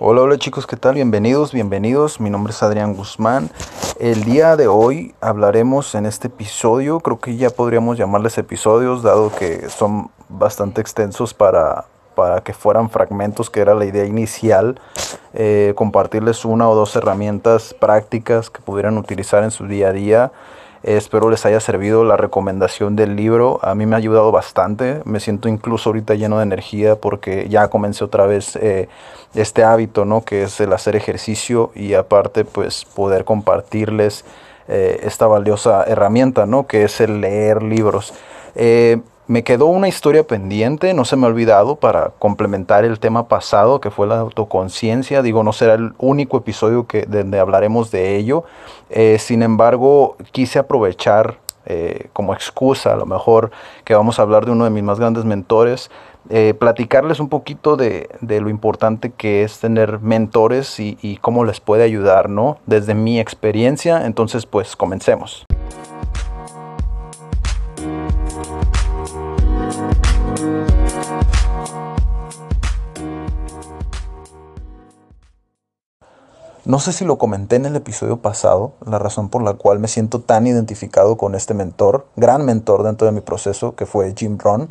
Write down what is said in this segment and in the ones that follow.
Hola, hola chicos, ¿qué tal? Bienvenidos, bienvenidos. Mi nombre es Adrián Guzmán. El día de hoy hablaremos en este episodio, creo que ya podríamos llamarles episodios, dado que son bastante extensos para, para que fueran fragmentos, que era la idea inicial, eh, compartirles una o dos herramientas prácticas que pudieran utilizar en su día a día espero les haya servido la recomendación del libro. A mí me ha ayudado bastante. Me siento incluso ahorita lleno de energía porque ya comencé otra vez eh, este hábito, ¿no? Que es el hacer ejercicio y aparte pues poder compartirles eh, esta valiosa herramienta, ¿no? Que es el leer libros. Eh, me quedó una historia pendiente, no se me ha olvidado, para complementar el tema pasado, que fue la autoconciencia. Digo, no será el único episodio que, donde hablaremos de ello. Eh, sin embargo, quise aprovechar eh, como excusa, a lo mejor, que vamos a hablar de uno de mis más grandes mentores, eh, platicarles un poquito de, de, lo importante que es tener mentores y, y cómo les puede ayudar, ¿no? Desde mi experiencia. Entonces, pues, comencemos. No sé si lo comenté en el episodio pasado, la razón por la cual me siento tan identificado con este mentor, gran mentor dentro de mi proceso, que fue Jim Rohn,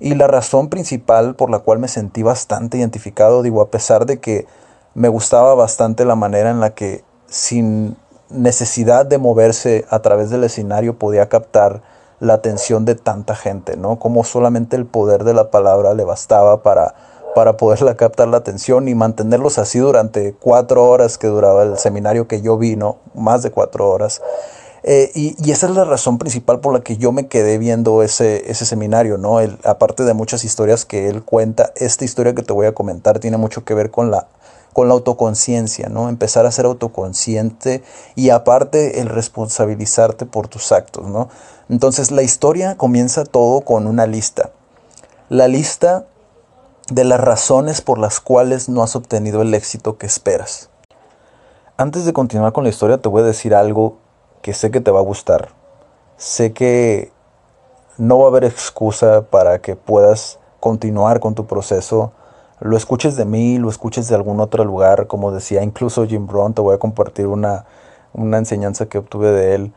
y la razón principal por la cual me sentí bastante identificado, digo, a pesar de que me gustaba bastante la manera en la que sin necesidad de moverse a través del escenario podía captar la atención de tanta gente, ¿no? Como solamente el poder de la palabra le bastaba para para poderla captar la atención y mantenerlos así durante cuatro horas que duraba el seminario que yo vi, ¿no? Más de cuatro horas. Eh, y, esa es la razón principal por la que yo me quedé viendo ese, ese seminario, ¿no? Aparte de muchas historias que él cuenta, esta historia que te voy a comentar tiene mucho que ver con la, con la autoconciencia, ¿no? Empezar a ser autoconsciente y aparte el responsabilizarte por tus actos, ¿no? Entonces la historia comienza todo con una lista. La lista de las razones por las cuales no has obtenido el éxito que esperas. Antes de continuar con la historia te voy a decir algo que sé que te va a gustar. Sé que no va a haber excusa para que puedas continuar con tu proceso. Lo escuches de mí, lo escuches de algún otro lugar, como decía incluso Jim Brown, te voy a compartir una, enseñanza que obtuve de él.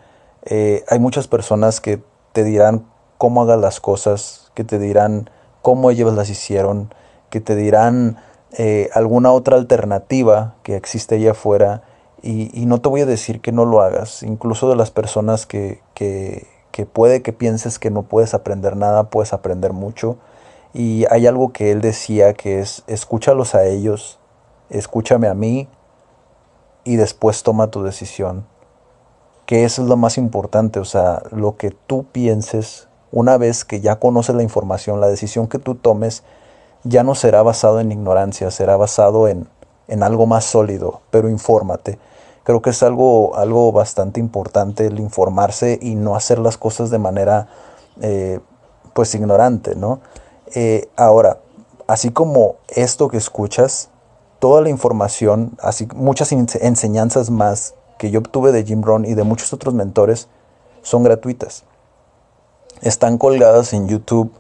Eh, hay muchas personas que te dirán cómo hagas las cosas, que te dirán cómo ellos las hicieron, que te dirán eh, alguna otra alternativa que existe allá afuera y, no te voy a decir que no lo hagas, incluso de las personas que, que, que puede que pienses que no puedes aprender nada, puedes aprender mucho. Y hay algo que él decía que es, escúchalos a ellos, escúchame a mí y después toma tu decisión. Que eso es lo más importante, o sea, lo que tú pienses, una vez que ya conoces la información, la decisión que tú tomes, ya no será basado en ignorancia, será basado en, en algo más sólido, pero infórmate. Creo que es algo, algo bastante importante el informarse y no hacer las cosas de manera eh, pues ignorante, ¿no? Eh, ahora, así como esto que escuchas, toda la información, así muchas enseñanzas más que yo obtuve de Jim Rohn y de muchos otros mentores son gratuitas. Están colgadas en YouTube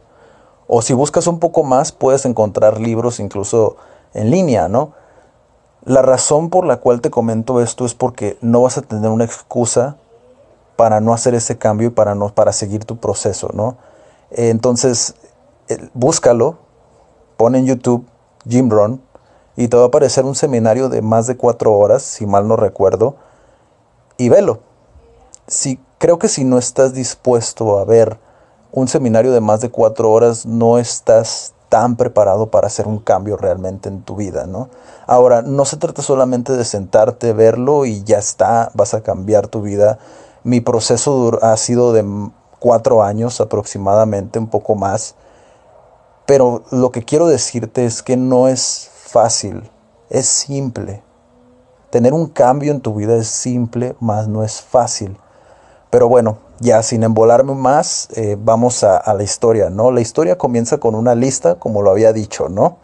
o si buscas un poco más, puedes encontrar libros incluso en línea, ¿no? La razón por la cual te comento esto es porque no vas a tener una excusa para no hacer ese cambio y para, no, para seguir tu proceso, ¿no? Entonces, búscalo, pon en YouTube Jim Rohn y te va a aparecer un seminario de más de cuatro horas, si mal no recuerdo, y velo. Si, creo que si no estás dispuesto a ver un seminario de más de cuatro horas no estás tan preparado para hacer un cambio realmente en tu vida, ¿no? Ahora, no se trata solamente de sentarte, verlo y ya está, vas a cambiar tu vida. Mi proceso ha sido de cuatro años aproximadamente, un poco más. Pero lo que quiero decirte es que no es fácil, es simple. Tener un cambio en tu vida es simple, más no es fácil. Pero bueno, ya sin embolarme más, eh, vamos a, la historia, ¿no? La historia comienza con una lista, como lo había dicho, ¿no?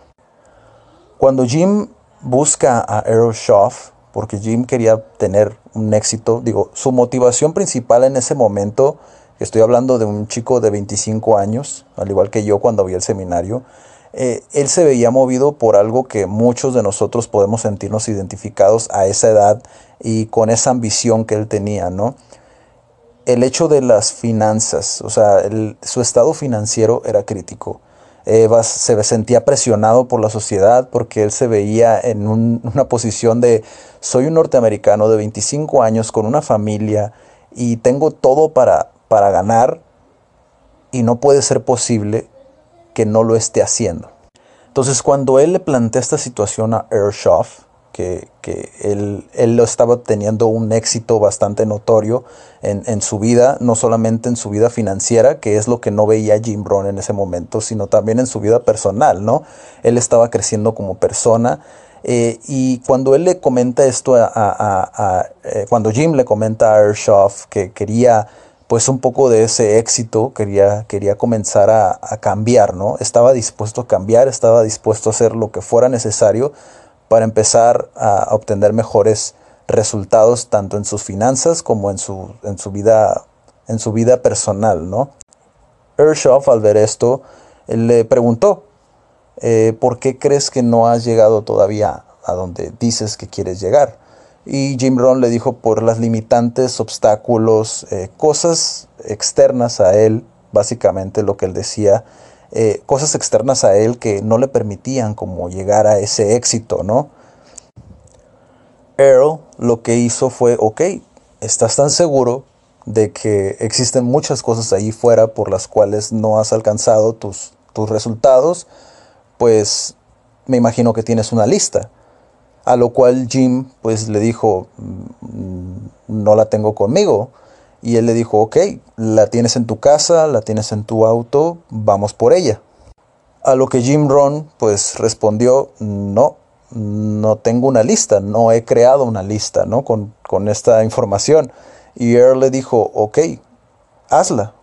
Cuando Jim busca a Earl Schoff, porque Jim quería tener un éxito, digo, su motivación principal en ese momento, estoy hablando de un chico de 25 años, al igual que yo cuando vi el seminario, eh, él se veía movido por algo que muchos de nosotros podemos sentirnos identificados a esa edad y con esa ambición que él tenía, ¿no? El hecho de las finanzas, o sea, su estado financiero era crítico. Eva se sentía presionado por la sociedad porque él se veía en una posición de soy un norteamericano de 25 años con una familia y tengo todo para, para ganar y no puede ser posible que no lo esté haciendo. Entonces cuando él le plantea esta situación a Ershoff, que, que él, él, estaba teniendo un éxito bastante notorio en, en, su vida, no solamente en su vida financiera, que es lo que no veía Jim Brown en ese momento, sino también en su vida personal, ¿no? Él estaba creciendo como persona. Eh, y cuando él le comenta esto a, a, a, eh, cuando Jim le comenta a Ershoff que quería pues un poco de ese éxito, quería, quería comenzar a, cambiar, ¿no? Estaba dispuesto a cambiar, estaba dispuesto a hacer lo que fuera necesario para empezar a obtener mejores resultados tanto en sus finanzas como en su, en su, vida, en su vida personal, ¿no? Ershoff al ver esto le preguntó, eh, ¿por qué crees que no has llegado todavía a donde dices que quieres llegar? Y Jim Rohn le dijo por las limitantes, obstáculos, eh, cosas externas a él, básicamente lo que él decía, eh, cosas externas a él que no le permitían como llegar a ese éxito, ¿no? Earl lo que hizo fue, ok, estás tan seguro de que existen muchas cosas ahí fuera por las cuales no has alcanzado tus, tus resultados, pues me imagino que tienes una lista. A lo cual Jim pues le dijo, mm, no la tengo conmigo. Y él le dijo, ok, la tienes en tu casa, la tienes en tu auto, vamos por ella. A lo que Jim Ron pues respondió, no, no tengo una lista, no he creado una lista, ¿no? Con, con esta información. Y Earl le dijo, ok, hazla.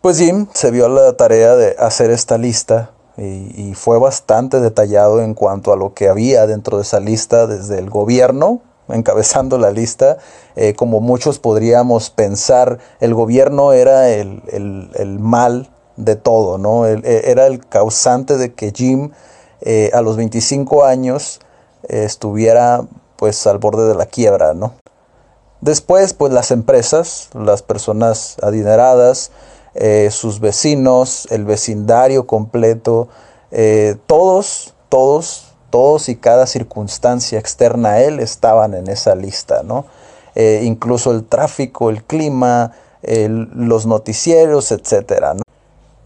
Pues Jim se vio a la tarea de hacer esta lista y, fue bastante detallado en cuanto a lo que había dentro de esa lista desde el gobierno encabezando la lista, eh, como muchos podríamos pensar, el gobierno era el, mal de todo, ¿no? E, era el causante de que Jim eh, a los 25 años eh, estuviera pues al borde de la quiebra, ¿no? Después, pues las empresas, las personas adineradas, sus vecinos, el vecindario completo, todos, todos, todos y cada circunstancia externa a él estaban en esa lista, ¿no? Eh, incluso el tráfico, el clima, los noticieros, etc.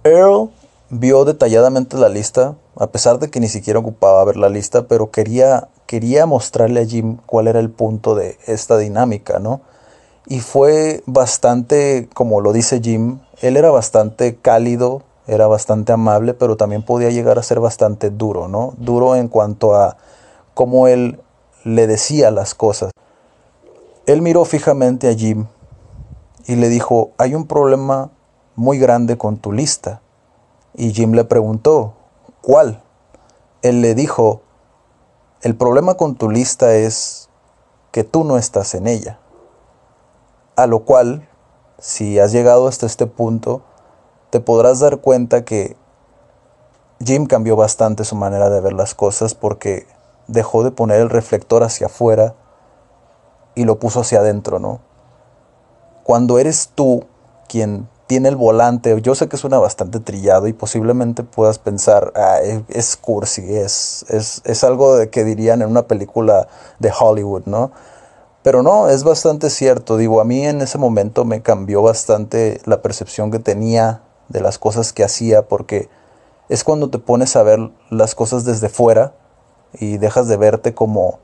Earl vio detalladamente la lista, a pesar de que ni siquiera ocupaba ver la lista, pero quería, quería mostrarle a Jim cuál era el punto de esta dinámica, ¿no? Y fue bastante, como lo dice Jim, él era bastante cálido, era bastante amable, pero también podía llegar a ser bastante duro, ¿no? Duro en cuanto a cómo él le decía las cosas. Él miró fijamente a Jim y le dijo, hay un problema muy grande con tu lista. Y Jim le preguntó, ¿cuál? Él le dijo, el problema con tu lista es que tú no estás en ella. A lo cual si has llegado hasta este punto, te podrás dar cuenta que Jim cambió bastante su manera de ver las cosas porque dejó de poner el reflector hacia afuera y lo puso hacia adentro, ¿no? Cuando eres tú quien tiene el volante, yo sé que suena bastante trillado y posiblemente puedas pensar, ah, es, cursi, es, es, es algo de que dirían en una película de Hollywood, ¿no? Pero no, es bastante cierto. Digo, a mí en ese momento me cambió bastante la percepción que tenía de las cosas que hacía, porque es cuando te pones a ver las cosas desde fuera y dejas de verte como,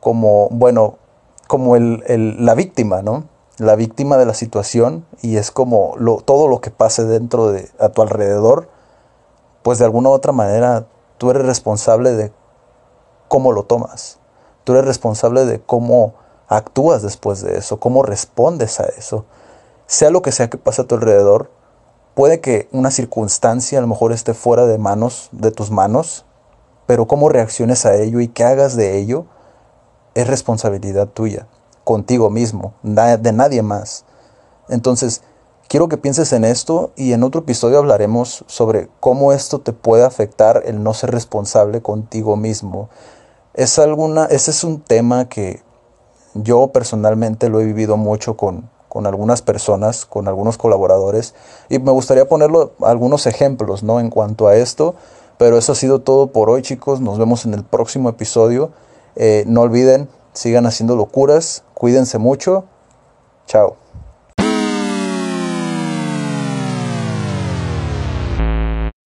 como bueno, como el, la víctima, ¿no? La víctima de la situación y es como todo lo que pase dentro de, a tu alrededor, pues de alguna u otra manera tú eres responsable de cómo lo tomas. Tú eres responsable de cómo actúas después de eso, cómo respondes a eso. Sea lo que sea que pase a tu alrededor, puede que una circunstancia a lo mejor esté fuera de manos, de tus manos, pero cómo reacciones a ello y qué hagas de ello es responsabilidad tuya, contigo mismo, de nadie más. Entonces, Quiero que pienses en esto y en otro episodio hablaremos sobre cómo esto te puede afectar el no ser responsable contigo mismo. Es alguna, ese es un tema que yo personalmente lo he vivido mucho con, con algunas personas, con algunos colaboradores y me gustaría ponerlo algunos ejemplos, ¿no? En cuanto a esto, pero eso ha sido todo por hoy, chicos. Nos vemos en el próximo episodio. Eh, no olviden, sigan haciendo locuras, cuídense mucho. Chao.